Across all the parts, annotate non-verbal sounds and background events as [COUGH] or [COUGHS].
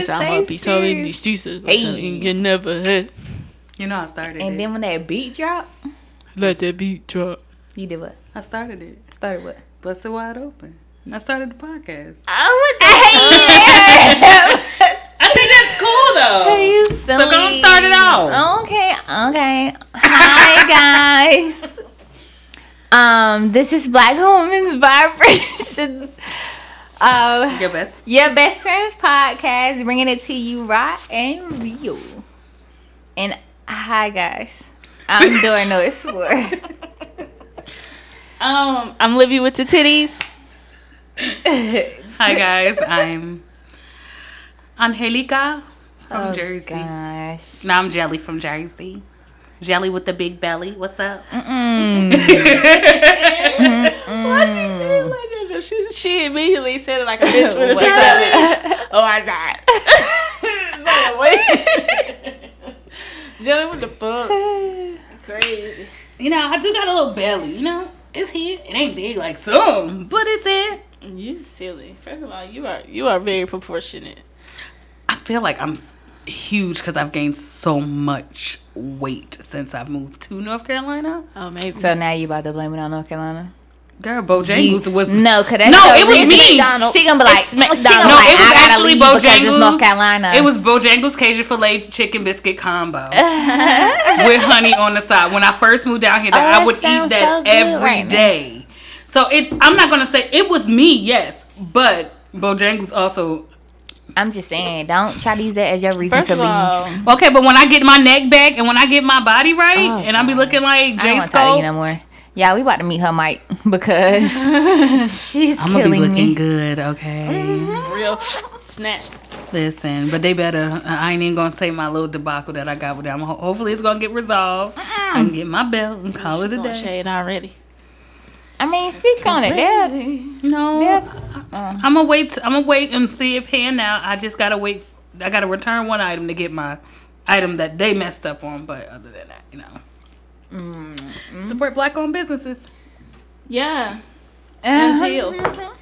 Cause I'm gonna be so in these streets of Hey. something you never had. You know I started And it. then when that beat drop, Let that beat drop. you did what? I started it. Started what? Bust it wide open. I started the podcast. I would. I hate this. I think that's cool though. You So go and start it off. Okay, okay. Hi [LAUGHS] guys. Um, this is Black Women's Vibrations. Uh, Your best. your best friends podcast, bringing it to you raw and real. And hi guys, I'm [LAUGHS] doing noise for. Um, I'm Livy with the titties. Hi guys, [LAUGHS] I'm Angelica from Oh, Jersey. Gosh. No, I'm Jelly from Jersey. Jelly with the big belly. What's up? [LAUGHS] Why she it like that? [LAUGHS] She, she immediately said it like a bitch would have What's said it. [LAUGHS] Oh, I died. Like, [LAUGHS] wait. Jelly, what the fuck? Crazy. You know, I do got a little belly. You know, it's here. It ain't big like some, but it's here. You silly. First of all, you are you are very proportionate. I feel like I'm huge because I've gained so much weight since I've moved to North Carolina. Oh, maybe. So now you about to blame it on North Carolina? Girl, Bojangles was no, cause that's No, it was reason. me. She gonna be like, It's she gonna McDonald's. be No, like, it was I actually leave because Bojangles. North Carolina. It was Bojangles Cajun filet chicken biscuit combo [LAUGHS] with honey on the side. When I first moved down here, that Oh, I would eat that so every right now. So it, I'm not gonna say it was me, yes, but Bojangles also. I'm just saying, don't try to use that as your reason First to leave. all, Okay, but when I get my neck back and when I get my body right, Oh, and I be looking like I don't J want to talk to you no Scott, more. Yeah, we about to meet her, Mike, [LAUGHS] because [LAUGHS] she's I'm gonna be killing looking me. good. Okay, mm-hmm. real snatched. listen, but they better. I ain't even gonna say my little debacle that I got with them. Hopefully, it's gonna get resolved. I can get my belt and call it a Going day. shade already. I mean, speak on it. Yeah, No, yeah. Uh-uh. I'm gonna wait. I'm gonna wait and see it pan out. I just gotta wait. I gotta return one item to get my item that they messed up on. But other than that, you know, Mm-hmm. support black-owned businesses. Yeah. Uh-huh. Until. [LAUGHS]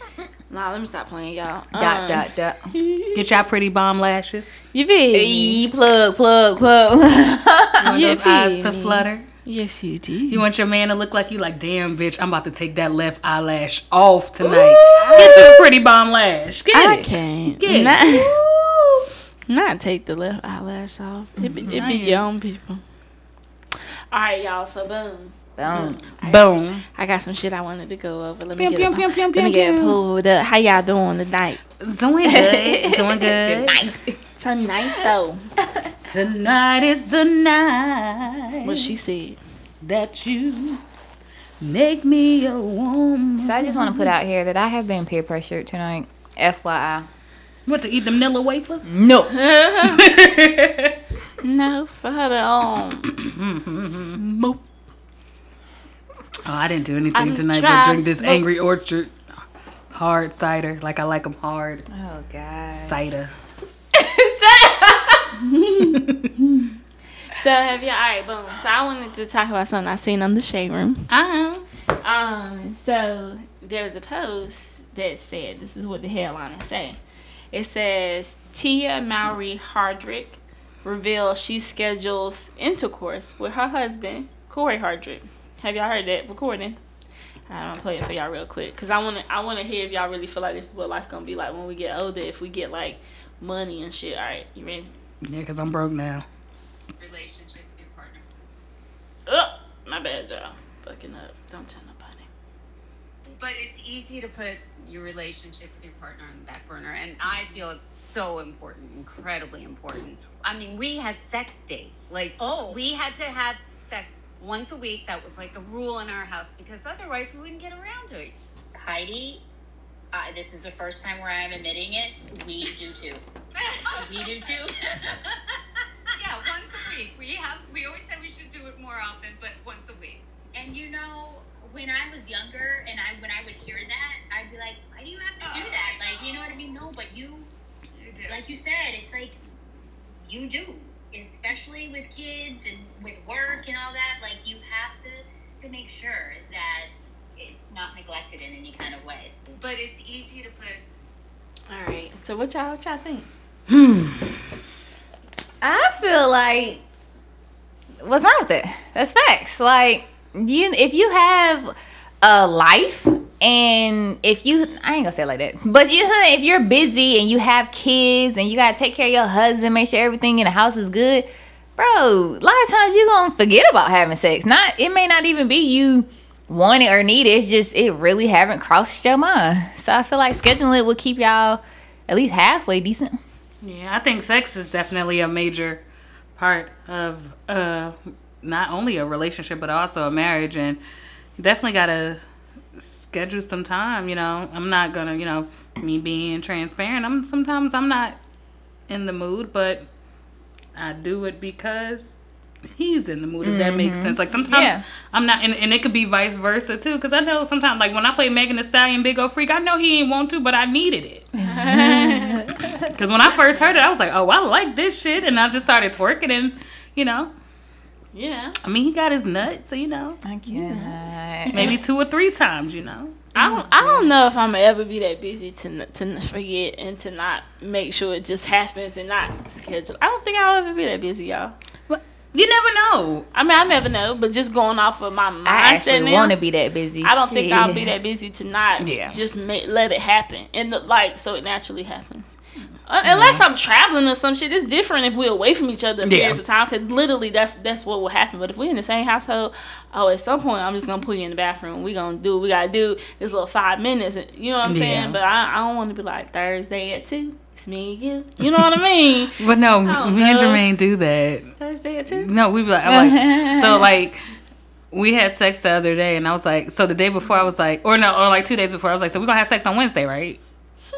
Nah, let me stop playing, y'all. Dot Um, dot dot. [LAUGHS] Get y'all pretty bomb lashes. You feel me? E plug plug plug. You want You those eyes feel to flutter. Yes, you do. You want your man to look like you like, damn, bitch, I'm about to take that left eyelash off tonight. Get you a pretty bomb lash. Get I it. can't. Get it. Not, not take the left eyelash off. It be, it be I am. young people. All right, y'all. So boom. Boom. Boom. I got some shit I wanted to go over. Let me Pew, get pew, pew, pew, Let me get pulled up. How y'all doing tonight? Doing good. Doing good. [LAUGHS] Tonight Tonight though. Tonight is the night. What she said. that you make me a woman. So I just want to put out here that I have been peer pressured tonight. FYI. What to eat the Nilla wafers? No. [LAUGHS] [LAUGHS] No, for her to um smoke. Oh, I didn't do anything I'm tonight but drink this smoke- Angry Orchard hard cider, like I like them hard Oh God. cider. [LAUGHS] So have y'all? All right, boom. So I wanted to talk about something I seen on the shade room. Uh-huh. Um, so there was a post that said, "This is what the headline is saying." It says Tia Mowry Hardrict reveals she schedules intercourse with her husband Corey Hardrict. Have y'all heard that recording? I'm gonna play it for y'all real quick because I wanna I wanna hear if y'all really feel like this is what life gonna be like when we get older. If we get like money and shit. All right, you ready? Yeah, because I'm broke now. relationship and partner. Ugh, my bad, y'all. Fucking up. Don't tell nobody. But it's easy to put your relationship with your partner on the back burner, and I feel it's so important, incredibly important. I mean, we had sex dates. Like, oh, we had to have sex once a week. That was like a rule in our house because otherwise we wouldn't get around to it. Heidi, uh, this is the first time where I'm admitting it. We do too. [LAUGHS] We do too. yeah, once a week. We have. We always said we should do it more often, but once a week. and you know, when I was younger, and I when I would hear that, I'd be like, "Why do you have to do Oh, that?" Like, you know what I mean? No, but you, You do. like you said, it's like you do, especially with kids and with work and all that. Like, you have to to make sure that it's not neglected in any kind of way. but it's easy to put. All right. So what y'all what y'all think? Hmm. I feel like what's wrong with it? That's facts. Like you, if you have a life, and if you, I ain't gonna say like that, but you if you're busy and you have kids and you gotta take care of your husband, make sure everything in the house is good, bro. A lot of times you gonna forget about having sex. Not, it may not even be you want it or need it. It's just it really haven't crossed your mind. So I feel like scheduling it will keep y'all at least halfway decent. Yeah, I think sex is definitely a major part of uh not only a relationship but also a marriage. And you definitely gotta schedule some time, you know. I'm not gonna, you know, me being transparent, I'm sometimes I'm not in the mood, but I do it because he's in the mood if that makes mm-hmm. sense. Like sometimes Yeah. i'm not and, and it could be vice versa too because i know sometimes like when i play Megan Thee Stallion Big Ole Freak i know he ain't want to but i needed it. [LAUGHS] [LAUGHS] Because when i first heard it i was like oh i like this shit and i just started twerking and you know Yeah. i mean he got his nuts so you know I cannot. maybe two or three times you know I don't, I don't know if I'm gonna ever be that busy to to forget and to not make sure it just happens and not schedule. I don't think I'll ever be that busy, y'all. but you never know I mean, I never know, but just going off of my mindset I actually now, want to be that busy. I don't think I'll be that busy to not Yeah. just make, let it happen and the, like so it naturally happens. Uh, unless I'm traveling or some shit, it's different if we're away from each other Yeah. periods of time. Cause literally that's that's what will happen. But if we're in the same household, oh, at some point I'm just gonna put you in the bathroom. We gonna do what we gotta do this little five minutes. and- You know what I'm Yeah. saying? But I, I don't want to be like Thursday at two. It's me and you. You know what I mean? [LAUGHS] but no don't me and jermaine do that Thursday at two. No, we be like, I'm like, so like, we had sex the other day, and I was like, so the day before, I was like, or no, or like two days before, I was like, so we're gonna have sex on Wednesday, right? [LAUGHS]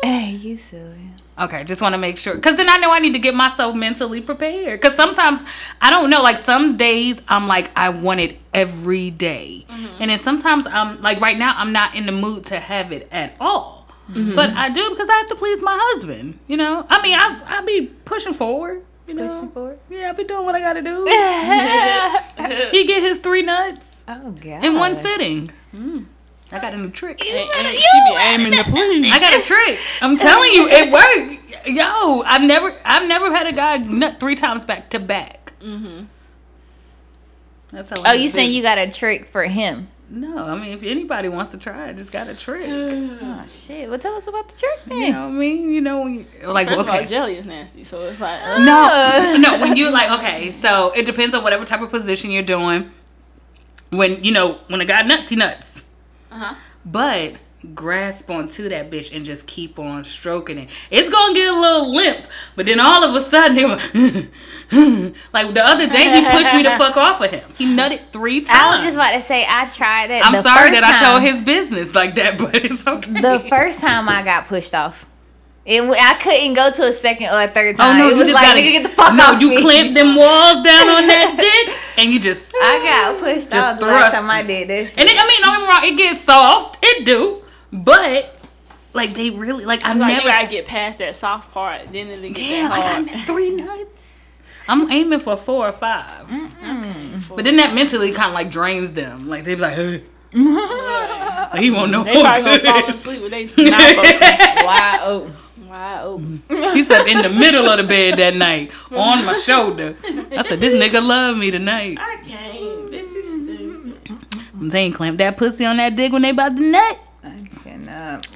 Hey, you silly. Okay, just want to make sure, cause then I know I need to get myself mentally prepared. Cause sometimes I don't know, like some days I'm like I want it every day. Mm-hmm. and then sometimes I'm like right now I'm not in the mood to have it at all. Mm-hmm. But I do because I have to please my husband. You know, I mean I I be pushing forward. You know, Pushing forward. yeah, I'll be doing what I gotta do. Yeah [LAUGHS] He get his three nuts Oh god. in one sitting. Mm. I got a new trick. And, and she be aiming to please. I got a trick. I'm telling you, it worked. Yo, I've never, I've never had a guy nut three times back to back. Mm-hmm. That's how. Oh, you saying you got a trick for him? No, I mean, if anybody wants to try, I just got a trick. [SIGHS] Oh shit! Well, tell us about the trick then. You know what I mean? You know, when you, like First of all, jelly is nasty, so it's like uh, No, no. When you like, okay, so it depends on whatever type of position you're doing. When you know, when a guy nuts, he nuts. Uh-huh. But grasp onto that bitch and just keep on stroking it. It's gonna get a little limp, but then all of a sudden, they were [LAUGHS] like the other day, he pushed me the [LAUGHS] fuck off of him. He nutted three times. I was just about to say I tried it. I'm the sorry first that I told his business like that, [LAUGHS] but it's okay. The first time I got pushed off, it w- I couldn't go to a second or a third time. Oh time. no! it you was just like gotta, nigga, get the fuck no, off you me. clamped them walls down on that [LAUGHS] dick, and you just. I got pushed Just off the last time I did this. And it, I mean, don't get me wrong, it gets soft. It do. But, like, they really, like, I've like never. I get past that soft part, then it'll get yeah, that like, I hard. three [LAUGHS] nuts. I'm aiming for four or 5 But then that mentally kind of, like, drains them. Like, they be like, hey. [LAUGHS] Like, he won't know. They probably gonna fall asleep with their mouth open, Why? Oh, wide open. He slept in the middle of the bed that night on my shoulder. I said, this nigga love me tonight. I can't. This is stupid. I'm saying, clamp that pussy on that dick when they about to nut. I cannot.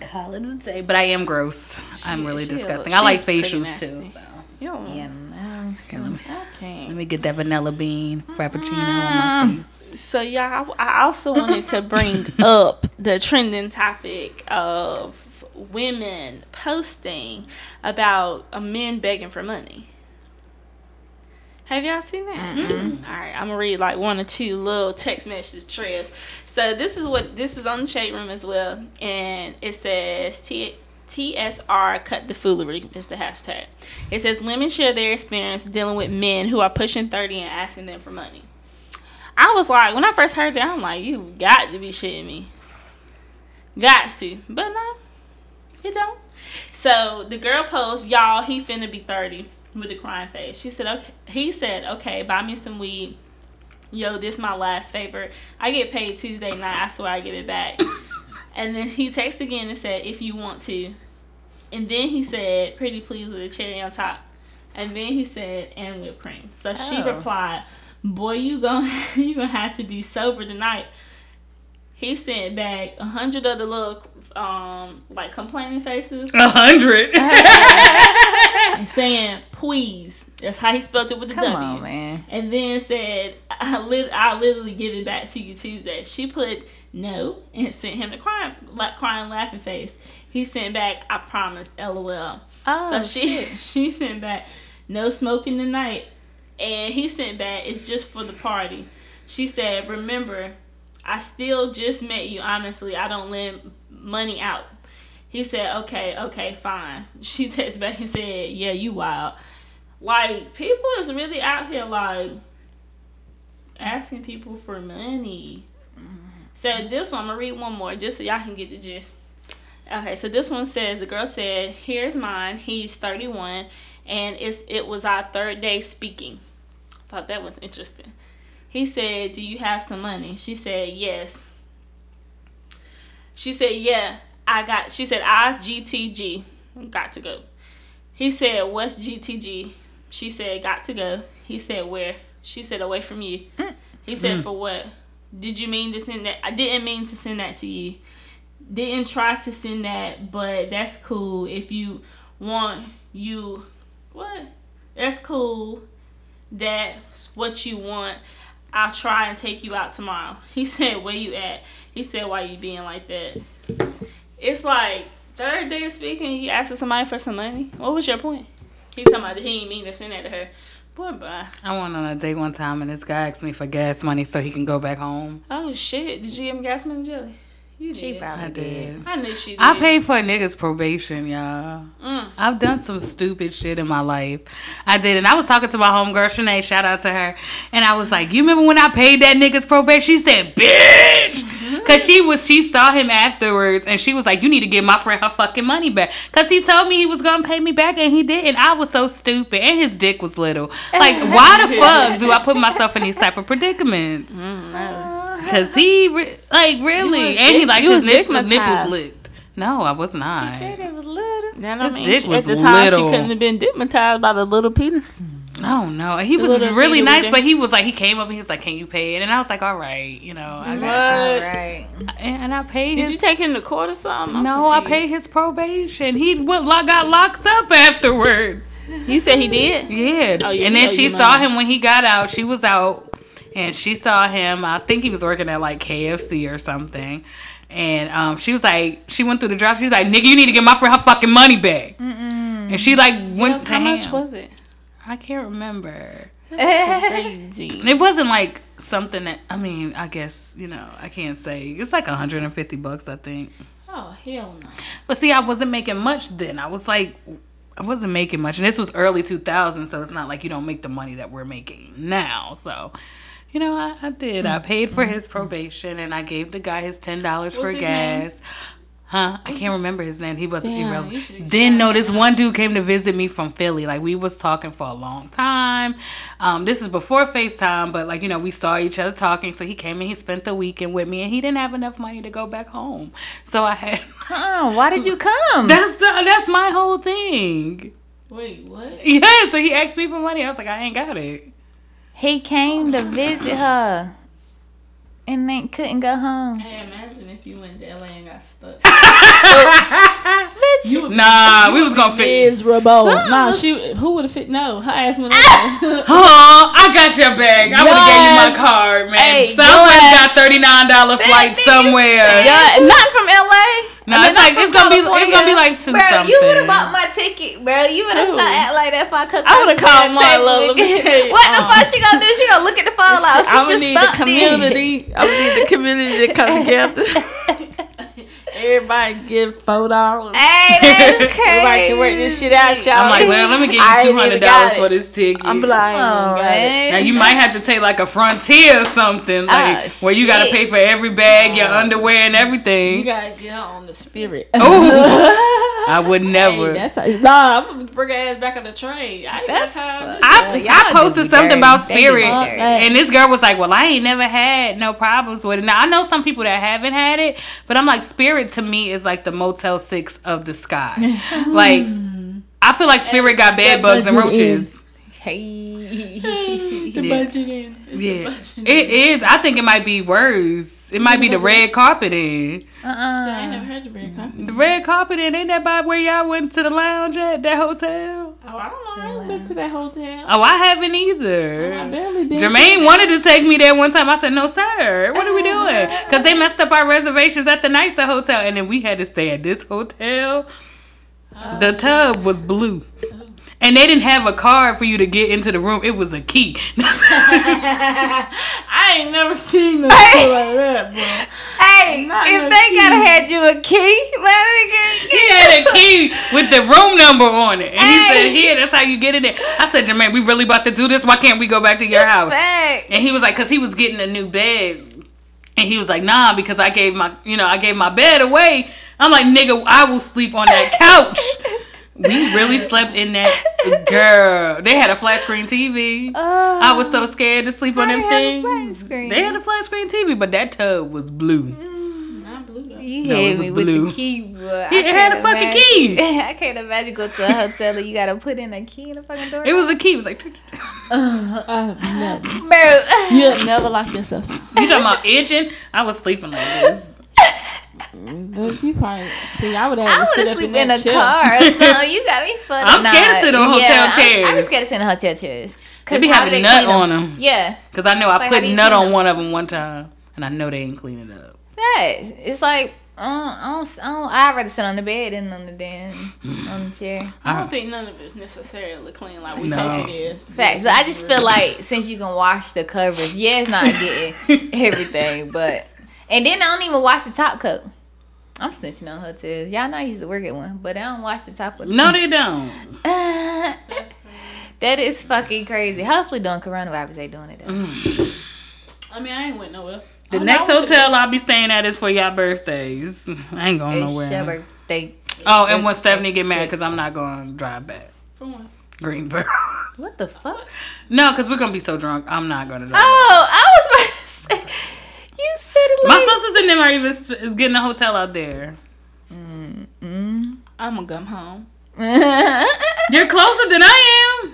Call it a day. But I am gross. I'm really disgusting. she I like is pretty facials too. So. You don't Yeah, no. Okay, let me, I let can't. me get that vanilla bean frappuccino on my mm. face. So y'all, I also wanted to bring [LAUGHS] up the trending topic of women posting about a men begging for money. Have y'all seen that? Hmm. All right, I'm gonna read like one or two little text message threads. So this is what this is on the shade room as well, and it says T. TSR cut the foolery is the hashtag. It says women share their experience dealing with men who are pushing 30 and asking them for money. I was like, when I first heard that, I'm like, you got to be shitting me. Got to. But no, you don't. So the girl posts, y'all, he finna be 30 with a crying face. She said, okay. He said, okay, buy me some weed. Yo, this my last favor. I get paid Tuesday night. I swear I give it back. [LAUGHS] and then he texted again and said, if you want to. and then he said, "Pretty please with a cherry on top," and then he said, "And whipped cream." So she Oh. replied, "Boy, you gonna [LAUGHS] you gonna have to be sober tonight." He sent back a hundred other little um like complaining faces A hundred. [LAUGHS] and saying please. That's how he spelled it with the Come W. on, man. And then said, I lit- I'll literally give it back to you Tuesday. She put no and sent him the crying, like crying laughing face. He sent back, I promise, LOL. Oh, so she shit. [LAUGHS] she sent back, no smoking tonight. And he sent back, it's just for the party. She said, remember, I still just met you. Honestly, I don't lend money out. He said, okay, okay, fine. [LAUGHS] She texted back and said, yeah, you wild. Like, people is really out here, like, asking people for money. So this one, I'm gonna read one more just so y'all can get the gist. Okay, so this one says the girl said, "Here's mine. He's 31, and it's it was our third day speaking." Thought that was interesting. He said, "Do you have some money?" She said, "Yes." She said, "Yeah, I got." She said, "I GTG, got to go." He said, "What's GTG?" She said, "Got to go." He said, "Where?" She said, "Away from you." He said, mm. "For what?" Did you mean to send that? I didn't mean to send that to you. Didn't try to send that, but that's cool. If you want you what? That's cool. That's what you want. I'll try and take you out tomorrow. [LAUGHS] He said, Where you at? He said, Why you being like that? It's like third day of speaking, you asking somebody for some money. What was your point? He talking about he ain't mean to send that to her. Boy, bye. I went on a date one time and this guy asked me for gas money so he can go back home. Oh shit! Did you give him gas money, Jelly? You She did. probably I did. did. I knew she did. I paid for a nigga's probation, y'all. Mm. I've done some stupid shit in my life. I did, and I was talking to my homegirl Shanae. Shout out to her. And I was like, "You remember when I paid that nigga's probation?" She said, "Bitch," because she was she saw him afterwards, and she was like, "You need to give my friend her fucking money back," because he told me he was gonna pay me back, and he did, and I was so stupid, and his dick was little. Like, why the [LAUGHS] fuck do I put myself in these type of predicaments? Because he re- like really, was and he dick- like his was nip, nipples dickmatized. licked. No, I was not. She said it was little. That don't His mean dick she, was at this time she couldn't have been digmatized by the little penis. I don't know. He was really nice, but he was like, he came up and he was like, "Can you pay it?" And I was like, "All right, you know, I got What? Right. And I paid Did his. you take him to court or something? I'm no, I paid his probation. He went got locked up afterwards. You said he did. Yeah, Oh, yeah, and then she saw money. him when he got out. She was out, and she saw him. I think he was working at like KFC or something. And um, she was like, she went through the drive. She was like, "Nigga, you need to get my friend her fucking money back." And she like went to How much was it? I can't remember. Crazy. It wasn't like something that I mean, I guess, you know, I can't say. It's like 150 bucks, I think. Oh hell no. But see, I wasn't making much then. I was like I wasn't making much. And this was early 2000, so it's not like you don't make the money that we're making now. So, you know, I, I did. I paid for his probation and I gave the guy his $10 for What's his name? gas. Huh? I can't remember his name. He wasn't you irrelevant. Then no, this one dude came to visit me from Philly. Like we was talking for a long time. Um, this is before FaceTime, but like you know, we saw each other talking. So he came and he spent the weekend with me, and he didn't have enough money to go back home. So I had. [LAUGHS] Uh, why did you come? That's the, that's my whole thing. Wait, what? Yeah. So he asked me for money. I was like, I ain't got it. He came to visit her, and then couldn't go home. Hey, imagine if you went to LA and got stuck. [LAUGHS] Bitch, You would be Nah, we was gonna fit. miserable. Nah, she who would have fit? No, her ass went. Ah! over. [LAUGHS] Huh? I got your bag. I would have gave you my card, man. Hey, Somebody your got thirty nine dollar flight somewhere. yeah, not from LA. No, I mean, it's like it's gonna be it's gonna be like two Bro, something. you would have bought my ticket, bro. You would have not act like that if I could. I would've called Marlo, let me tell you. [LAUGHS] What the Uh. fuck she gonna do? She gonna look at the phone like she I'm gonna need the community. I'm gonna need the community to come [LAUGHS] together. [LAUGHS] Everybody give four dollars. Hey, [LAUGHS] that's crazy. Everybody can work this shit out, y'all. I'm like, well, let me give you [LAUGHS] two hundred dollars for this ticket. I'm blind. Oh. Now you might have to take like a frontier or something, like Ah, where you gotta pay for every bag, your underwear, and everything. You gotta get on the spirit. Ooh, [LAUGHS] I would Hey, never. that's how, nah. I'm gonna bring her ass back on the train. I ain't That's time. I, Y'all I posted something about spirit, be Fuck dirty. that. and this girl was like, "Well, I ain't never had no problems with it." Now I know some people that haven't had it, but I'm like, spirit to me is like the Motel Six of the sky. [LAUGHS] like, I feel like spirit got bed bugs and budget roaches. Hey. [LAUGHS] the Yeah. budget in. It's the Yeah, budget in. it is. I think it might be worse. It might be the red carpeting. Uh-uh. So I ain't Uh-uh. never heard the red carpet. The red carpeting ain't that by where y'all went to the lounge at that hotel? Oh, I don't know. I ain't been to that hotel. Oh, I haven't either. Oh, I barely been. Jermaine wanted to take me there one time. I said, "No, sir. What are we oh, doing?" Because they messed up our reservations at the Nicer Hotel, and then we had to stay at this hotel. Oh, the tub was blue, and they didn't have a card for you to get into the room. It was a key. [LAUGHS] I ain't never seen no shit like that, bro. Hey, Not if no they key. gotta had you a key, man, he had a key with the room number on it, and he said, "Here, that's how you get in there." I said, "Jermaine, we really about to do this? Why can't we go back to your house?" Fact. And he was like, cause he was getting a new bed. And he was like, nah, because I gave my, you know, I gave my bed away. I'm like, nigga, I will sleep on that couch. [LAUGHS] we really slept in that girl. They had a flat screen TV. Oh, I was so oh. scared to sleep on them they have a things. They had a flat screen TV, but that tub was blue. Mm, not blue though. You No, hit it was me with blue. the key, boy. He- it had a fucking key. [LAUGHS] I can't imagine going to a hotel and you gotta put in a key in the fucking door. It was a key. It was like, uh, [LAUGHS] uh, you I've never. bro. You'll never lock yourself. You talking about itching? I was sleeping like this. But you probably see. I would have I to would sit have up sleep in, in a chair. car or something. [LAUGHS] You got me fucked I'm scared to sit on hotel I'm- I'm, scared to sit in hotel chairs. They be how having they nut clean on them. Yeah. Cause I know It's I like, put do nut on them? one of them one time, and I know they ain't clean it up. Yeah. It's like, uh, I don't, I don't, I'd rather sit on the bed than on the damn, on the chair. I don't think none of it's necessarily clean like we No. think it is. Facts. So I just feel like since you can wash the covers, yeah, it's not getting [LAUGHS] everything, but and then I don't even wash the top coat. I'm snitching on hotels. Y'all know I used to work at one, but I don't watch the top of the No, they don't. That's [LAUGHS] crazy. That is fucking crazy. Hopefully, during coronavirus, they doing it. Though. [SIGHS] I mean, I ain't went nowhere. The no, next I went to hotel I'll be staying at is for y'all birthdays. I ain't going It's your nowhere. birthday. Oh, and when Stephanie get married, because I'm not going to drive back. the- For one. Greensboro. [LAUGHS] What the fuck? no, because we're going to be so drunk. I'm not going to drive. Oh, I was about to say. You said it My sisters and them are even is getting a hotel out there. I'm gonna come home. [LAUGHS] You're closer than I am.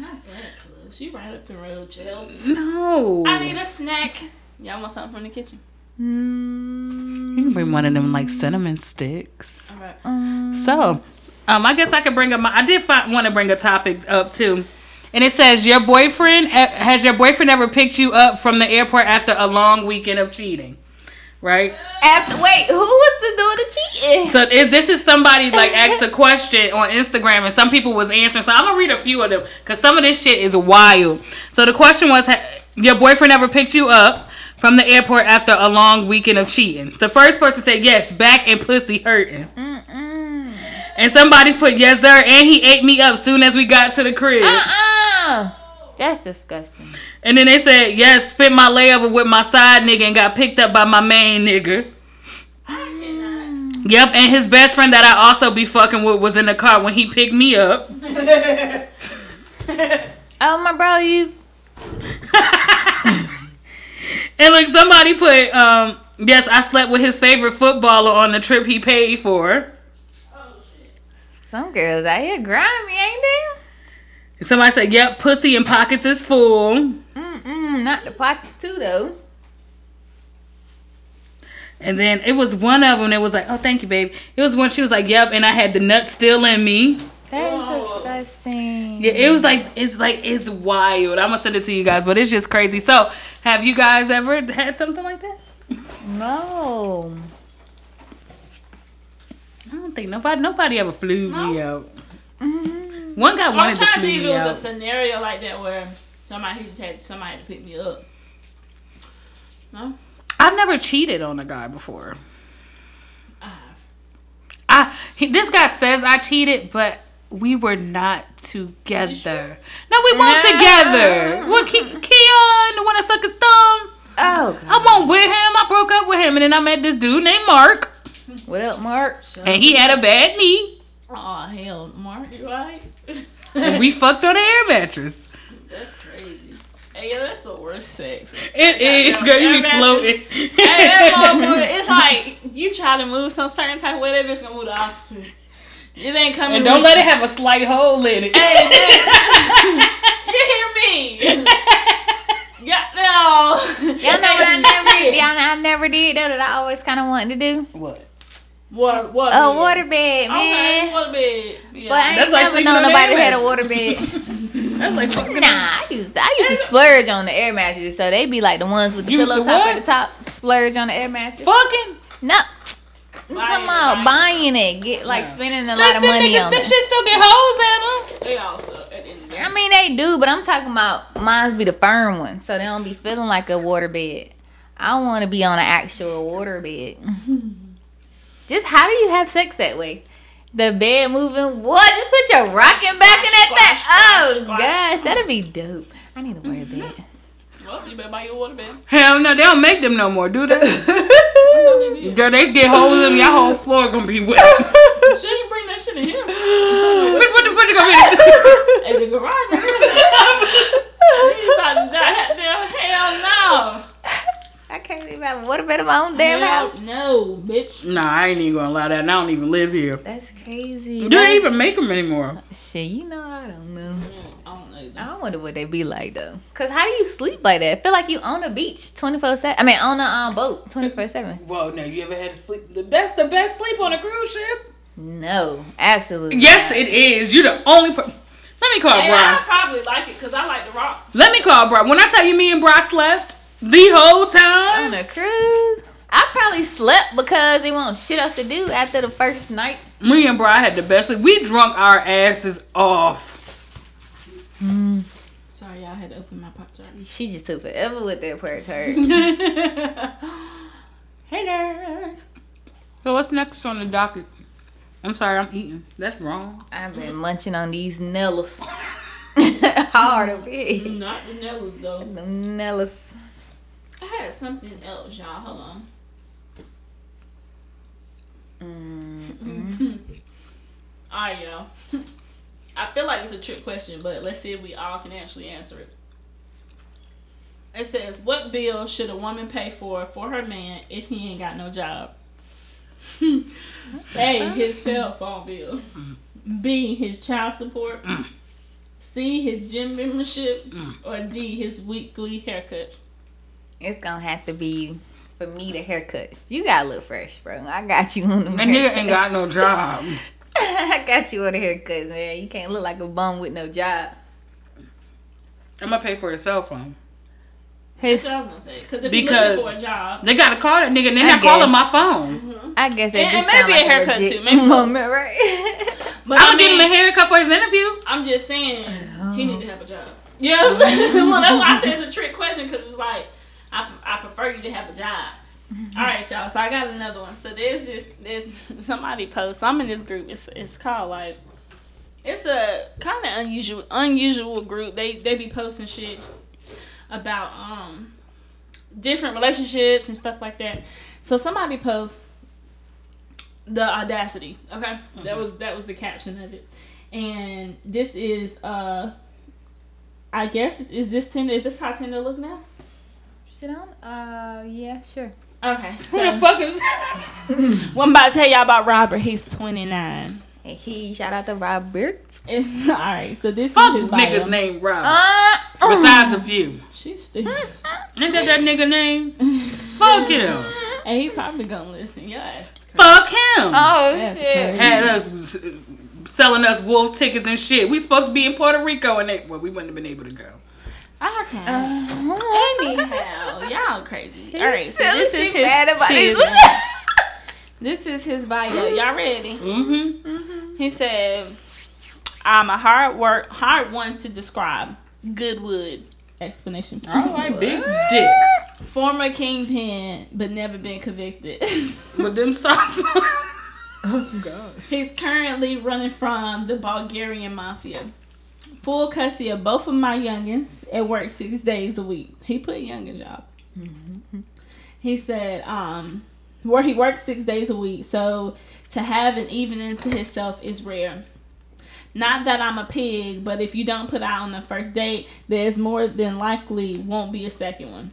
Not that close. You right up the road, Chels. No. I need a snack. Y'all want something from the kitchen? Mm, You can bring one of them like cinnamon sticks. All right. So, um, I guess I could bring up. My, I did want to bring a topic up too, and it says your boyfriend has your boyfriend ever picked you up from the airport after a long weekend of cheating, right? After, wait, who was the doing the cheating? So if this is somebody like [LAUGHS] asked a question on Instagram, and some people was answering. So I'm gonna read a few of them because some of this shit is wild. So the question was, your boyfriend ever picked you up? From the airport after a long weekend of cheating. The first person said yes, back and pussy hurting. Mm-mm. And somebody put yes sir, and he ate me up soon as we got to the crib. Uh-uh. That's disgusting. And then they said yes, spent my layover with my side nigga and got picked up by my main nigga. Yep, and his best friend that I also be fucking with was in the car when he picked me up. [LAUGHS] Oh my bro, you And like somebody put, um, yes, I slept with his favorite footballer on the trip he paid for. Oh, shit. Some girls out here grimy, ain't they? Somebody said, yep, pussy and pockets is full. Mm-mm, not the pockets too though. And then it was one of them that was like, oh, thank you, babe. It was when she was like, yep, and I had the nut still in me. That is disgusting. Yeah, it was like, it's like, it's wild. I'm going to send it to you guys, but it's just crazy. So, have you guys ever had something like that? No. I don't think nobody, nobody ever flew me out. Mm-hmm. One guy I'm wanted to trying to flew think if it was a scenario like that where somebody just had somebody had to pick me up. No, I've never cheated on a guy before. I have. I he, this guy says I cheated, but we were not together. No, we weren't mm-hmm. together. What, Ke- Keon, the one that sucked his thumb? Oh, God. I wasn't with him. I broke up with him, and then I met this dude named Mark, What up, Mark? and he had a bad knee. Oh hell, Mark, you right? and we [LAUGHS] fucked on the air mattress. That's crazy. Hey, yeah, that's the worst sex. It is, girl. You be floating. hey, that [LAUGHS] motherfucker, it's like you try to move some certain type of way, that bitch gonna move the opposite. It ain't coming. And don't let you. it have a slight hole in it. Hey, [LAUGHS] bitch. you hear me? [LAUGHS] Yeah, no. Y'all know what I never did. Y'all know I never did though that I always kind of wanted to do. What? What? What? A water bed, Okay, man. water bed. Yeah. But I ain't That's like never sleeping known nobody had a mattress. That's like fucking. nah, I used to, I used to splurge on the air mattresses, so they be like the ones with the used pillow to top what? at the top. Splurge on the air mattress. Fucking. No, I'm Buying talking it, about buying it, get like Yeah. spending a lot of money niggas, on them it. shit still get holes in them. They also the end of the day. I mean, they do, but I'm talking about mines be the firm one, so they don't be feeling like a water bed. I want to be on an actual water bed. [LAUGHS] Just how do you have sex that way? The bed moving. What? Just put your rocking back in that Squash, thing. Oh squash, squash. gosh, that'd be dope. I need a water bed. Well, you better buy your water bed. Hell no, they don't make them no more, do they? [LAUGHS] I they. Girl, they get holes in them. Your whole floor gonna be wet. [LAUGHS] She ain't bring that shit in here. [LAUGHS] Bitch, what the fuck you gonna be? At the garage. She's about to die. Hell, hell no. I can't even have a water bed in my own damn Hell house. No, bitch. Nah, I ain't even gonna allow that. And I don't even live here. That's crazy. You don't even make them anymore. Shit, you know I don't know. I don't know. either. I wonder what they be like though. Cause how do you sleep like that? Feel like you on the beach twenty four seven. I mean on a um, boat twenty four seven. Whoa, now you ever had to sleep? That's the best sleep on a cruise ship. No, absolutely. Yes, not. it is. You're the only. Per- Let me call Hey, I probably like it because I like the rock. Let me call Brian. When I tell you, me and Brian slept the whole time? on time. a cruise. I probably slept because they want shit else to do after the first night. Me and Brian had the best. sleep. We drunk our asses off. Mm. Sorry, y'all had to open my pop tart. She just took forever with that part turd. [LAUGHS] Hey there. So what's next on the docket? I'm sorry, I'm eating. That's wrong. I've been munching on these Nellas. [LAUGHS] [LAUGHS] Hard of it. Not the Nellas though. The Nellas. I had something else, y'all. Hold on. Mm-hmm. [LAUGHS] All right, y'all. [LAUGHS] I feel like it's a trick question, but let's see if we all can actually answer it. It says, "What bill should a woman pay for for her man if he ain't got no job?" [LAUGHS] A. His cell phone bill. B. His child support. Mm. C. His gym membership. Mm. Or D. His weekly haircuts. It's gonna have to be for me the haircuts. You gotta look fresh, bro. I got you on the That nigga ain't got no job. [LAUGHS] I got you on the haircuts, man. You can't look like a bum with no job. I'm gonna pay for his cell phone. His, That's what I was gonna say. Because if Because- you're looking for a job, They gotta call that nigga and they're I not calling my guess. phone. Mm-hmm. I guess that And- do and sound maybe a haircut legit too. Maybe- [LAUGHS] moment, right? [LAUGHS] but I'm gonna give him a haircut for his interview. I'm just saying he oh. need to have a job. You know what I'm saying? well, that's why I say it's a trick question because it's like I, I prefer you to have a job. All right, y'all. So I got another one. So there's this there's [LAUGHS] somebody post. I'm in this group. It's it's called like it's a kind of unusual unusual group. They they be posting shit about um different relationships and stuff like that. So somebody posts the audacity. Okay, that was that was the caption of it, and this is uh, I guess is this Tinder? Is this how Tinder look now? Shit on? Uh, yeah, sure. Okay, [LAUGHS] Who the fuck is? [LAUGHS] well, I'm about to tell y'all about Robert. He's 29. And he shout out to Robert. It's all right. So this Fuck is his bio. nigga's name Rob. Uh, Besides a few. She's stupid, Ain't that that nigga name? [LAUGHS] Fuck him. and he probably gonna listen. Your ass is crazy. Fuck him. oh That's shit. crazy. Had us uh, selling us wolf tickets and shit. We supposed to be in Puerto Rico and they well we wouldn't have been able to go. Okay. Uh, Anyhow, y'all crazy. All right, so this is his. mad about she this. is [LAUGHS] mad. This is his bio. Y'all ready? Mm-hmm. He said, "I'm a hard work, hard one to describe. Goodwood." Explanation. I like big dick. Former kingpin, but never been convicted. [LAUGHS] With them socks. oh god. He's currently running from the Bulgarian mafia. Full custody of both of my youngins and work six days a week. He put a youngin job. He said, um, where he works six days a week. So to have an evening to himself is rare. Not that I'm a pig, but if you don't put out on the first date, there's more than likely won't be a second one.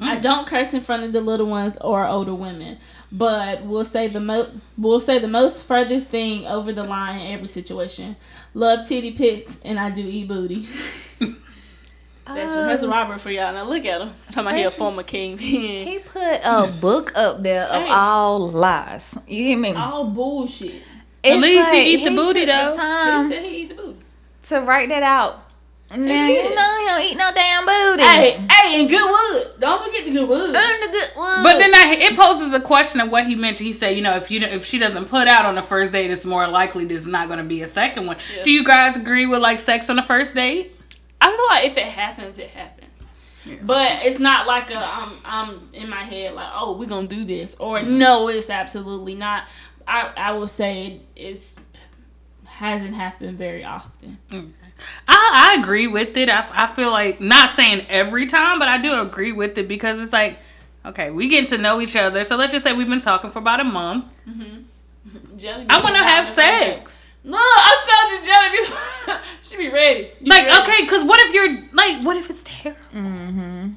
I mm. don't curse in front of the little ones or older women, but we'll say the mo- we'll say the most furthest thing over the line in every situation. Love titty pics and I do eat booty. [LAUGHS] that's that's um, Robert for y'all. Now look at him. Talking about he a former king. He put a book up there of all lies. You hear me? All bullshit. It's least he eat the he booty, took the though. He said he eat the booty. to write that out. Now did. you know he don't eat no damn booty. Hey, hey, and good wood. Don't forget the good wood. Earn the good wood. But then I, it poses a question of what he mentioned. He said, you know, if you if she doesn't put out on the first date, it's more likely there's not going to be a second one. Do you guys agree with like sex on the first date? I feel like if it happens, it happens. But it's not like a I'm I'm in my head like oh we're gonna do this or no it's absolutely not. I I will say it's hasn't happened very often. Mm. I, I agree with it. I, I feel like not saying every time, but I do agree with it because it's like, okay, we getting to know each other. So let's just say we've been talking for about a month. Mm-hmm. Jelly I want to have sex. No, I told you Jelly. [LAUGHS] she be ready. You Like, ready. okay, because what if you're like, what if it's terrible? Mm-hmm.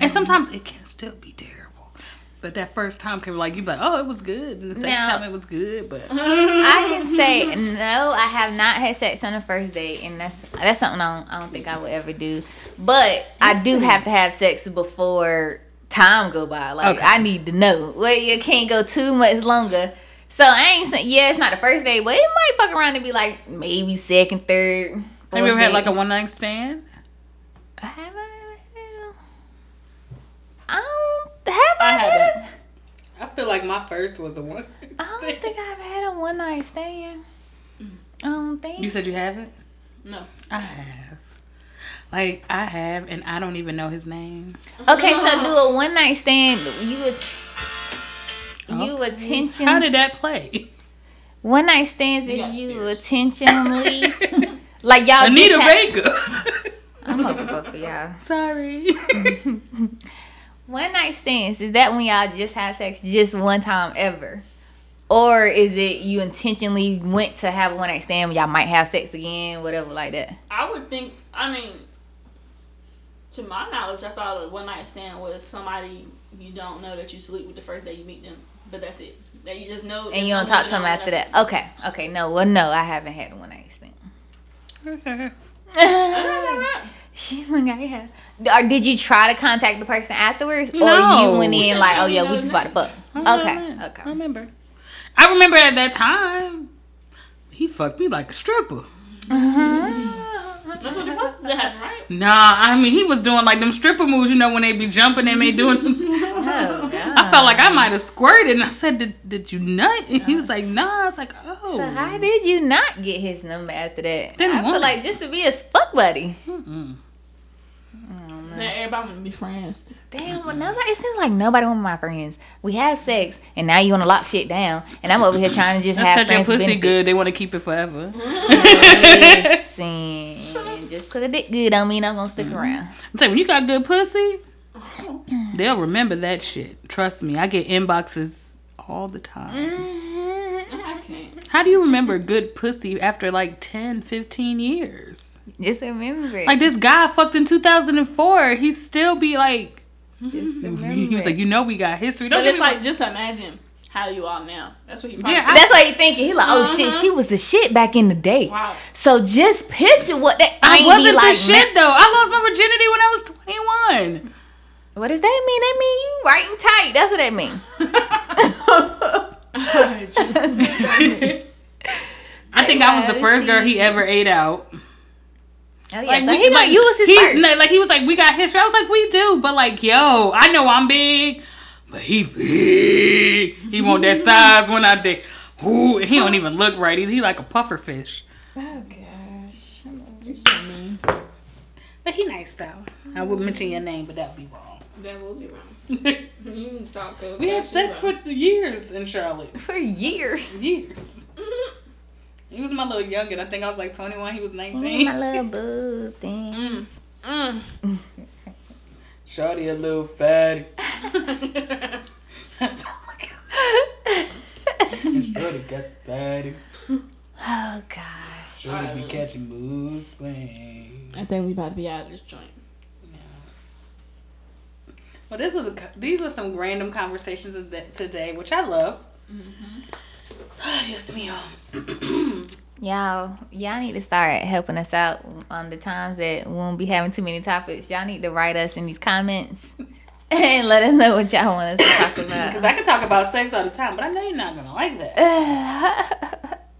And sometimes it can still be terrible. But that first time can be like, you be like, oh, it was good. And the second Now- time it was good. But [LAUGHS] I can say no. I have not had sex on the first date, and that's that's something I don't, I don't think I would ever do. But I do mm-hmm. have to have sex before time go by. Like Okay. I need to know. Well, you can't go too much longer. So I ain't saying yeah, it's not the first date, but it might fuck around and be like maybe second, third. have you ever fourth had like a one night stand? Have I ever had? a- I don't have. I, I had haven't. a- I feel like my first was a one. I don't think I've had a one night stand. I don't think. You said you haven't? No. I have. Like I have, and I don't even know his name. Okay, so do a [LAUGHS] one night stand. You would you attention. How did that play? one night stands You is you spirits. intentionally [LAUGHS] like y'all Anita just ha- Baker. [LAUGHS] I'm over both of y'all. Sorry. One night stands is that when y'all just have sex just one time ever, or is it you intentionally went to have a one night stand? Where y'all might have sex again, whatever like that. I would think. I mean, to my knowledge, I thought a one night stand was somebody you don't know that you sleep with the first day you meet them, but that's it. That you just know. And you don't talk to them after that. Okay, okay, no, well, no, I haven't had a one night stand. [LAUGHS] Uh, [LAUGHS] She's like, I have. Or did you try to contact the person afterwards, or you went in She like, oh yeah, we just about to fuck? I Okay, I remember. I remember at that time, he fucked me like a stripper. That's what it was. That happened, right? Nah, I mean he was doing like them stripper moves, you know, when they be jumping and they doing. [LAUGHS] [LAUGHS] Oh, I felt like I might have squirted, and I said, "Did, did you nut?" And he was like, "Nah." I was like, "Oh." So how did you not get his number after that? Didn't I feel want like just to be a fuck buddy. That everybody want to be friends. Damn, well, nobody. It seems like nobody want my friends. We had sex, and now you want to lock shit down, and I'm over here trying to just That's have because your friends. with pussy good. They want to keep it forever. [LAUGHS] Listen, just cause it dick good don't mean I'm gonna stick Mm-hmm. around. I'm telling you, when you got good pussy, they'll remember that shit. Trust me, I get inboxes all the time. I can't. How do you remember good pussy after like 10, 15 years? [LAUGHS] Just remember it. Like this guy fucked in 2004. He still be like, just [LAUGHS] remember he was like, you know, we got history. Don't But get it's me like just imagine how you are now. That's what he probably. Yeah, I- That's what he thinking. He like, oh shit, uh-huh. she was the shit back in the day. Wow. So just picture what that I wasn't be like the shit though. I lost my virginity when I was 21. What does that mean? That mean you right and tight. That's what that mean. [LAUGHS] I think I was the first girl he ever ate out. Oh yeah, Like, so we- he know like, you was his he, first. no, Like he was like, we got history. I was like, we do, but like, yo, I know I'm big, but he big. He want that [LAUGHS] size when I think. Ooh, he don't even look right. He, he like a puffer fish. oh gosh. You so mean. But he nice though. I would mention your name, but that would be wrong. That will be wrong. we [LAUGHS] You can talk over. had sex for years in Charlotte. For years. Years. [LAUGHS] He was my little youngin. I think I was like 21. He was My 19. [LAUGHS] little boo thing. Mm, mm. Shorty a little fatty. That's all I got. Shorty got the body. Oh gosh. Shorty be catching mood swings. I think we about to be out of this joint. Yeah. Well, this was a, these were some random conversations of that today, which I love. Mm-hmm. [SIGHS] Dios mío. Y'all, y'all need to start helping us out on the times that we won't be having too many topics. Y'all need to write us in these comments [LAUGHS] and let us know what y'all want us to talk [COUGHS] about. Because I could talk about sex all the time, but I know you're not gonna like that. [SIGHS]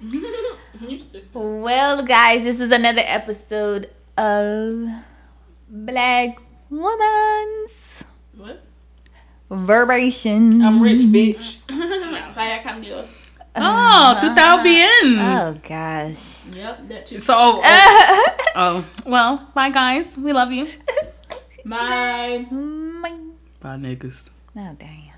[LAUGHS] well, guys, this is another episode of Black Woman's? Verbation. I'm rich, bitch. [LAUGHS] Vaya con Dios. Oh, tú estás bien. Oh gosh. Yep, that too. So, oh, [LAUGHS] oh, well, bye guys. We love you. Bye. Mm, Bye, niggas. Oh damn.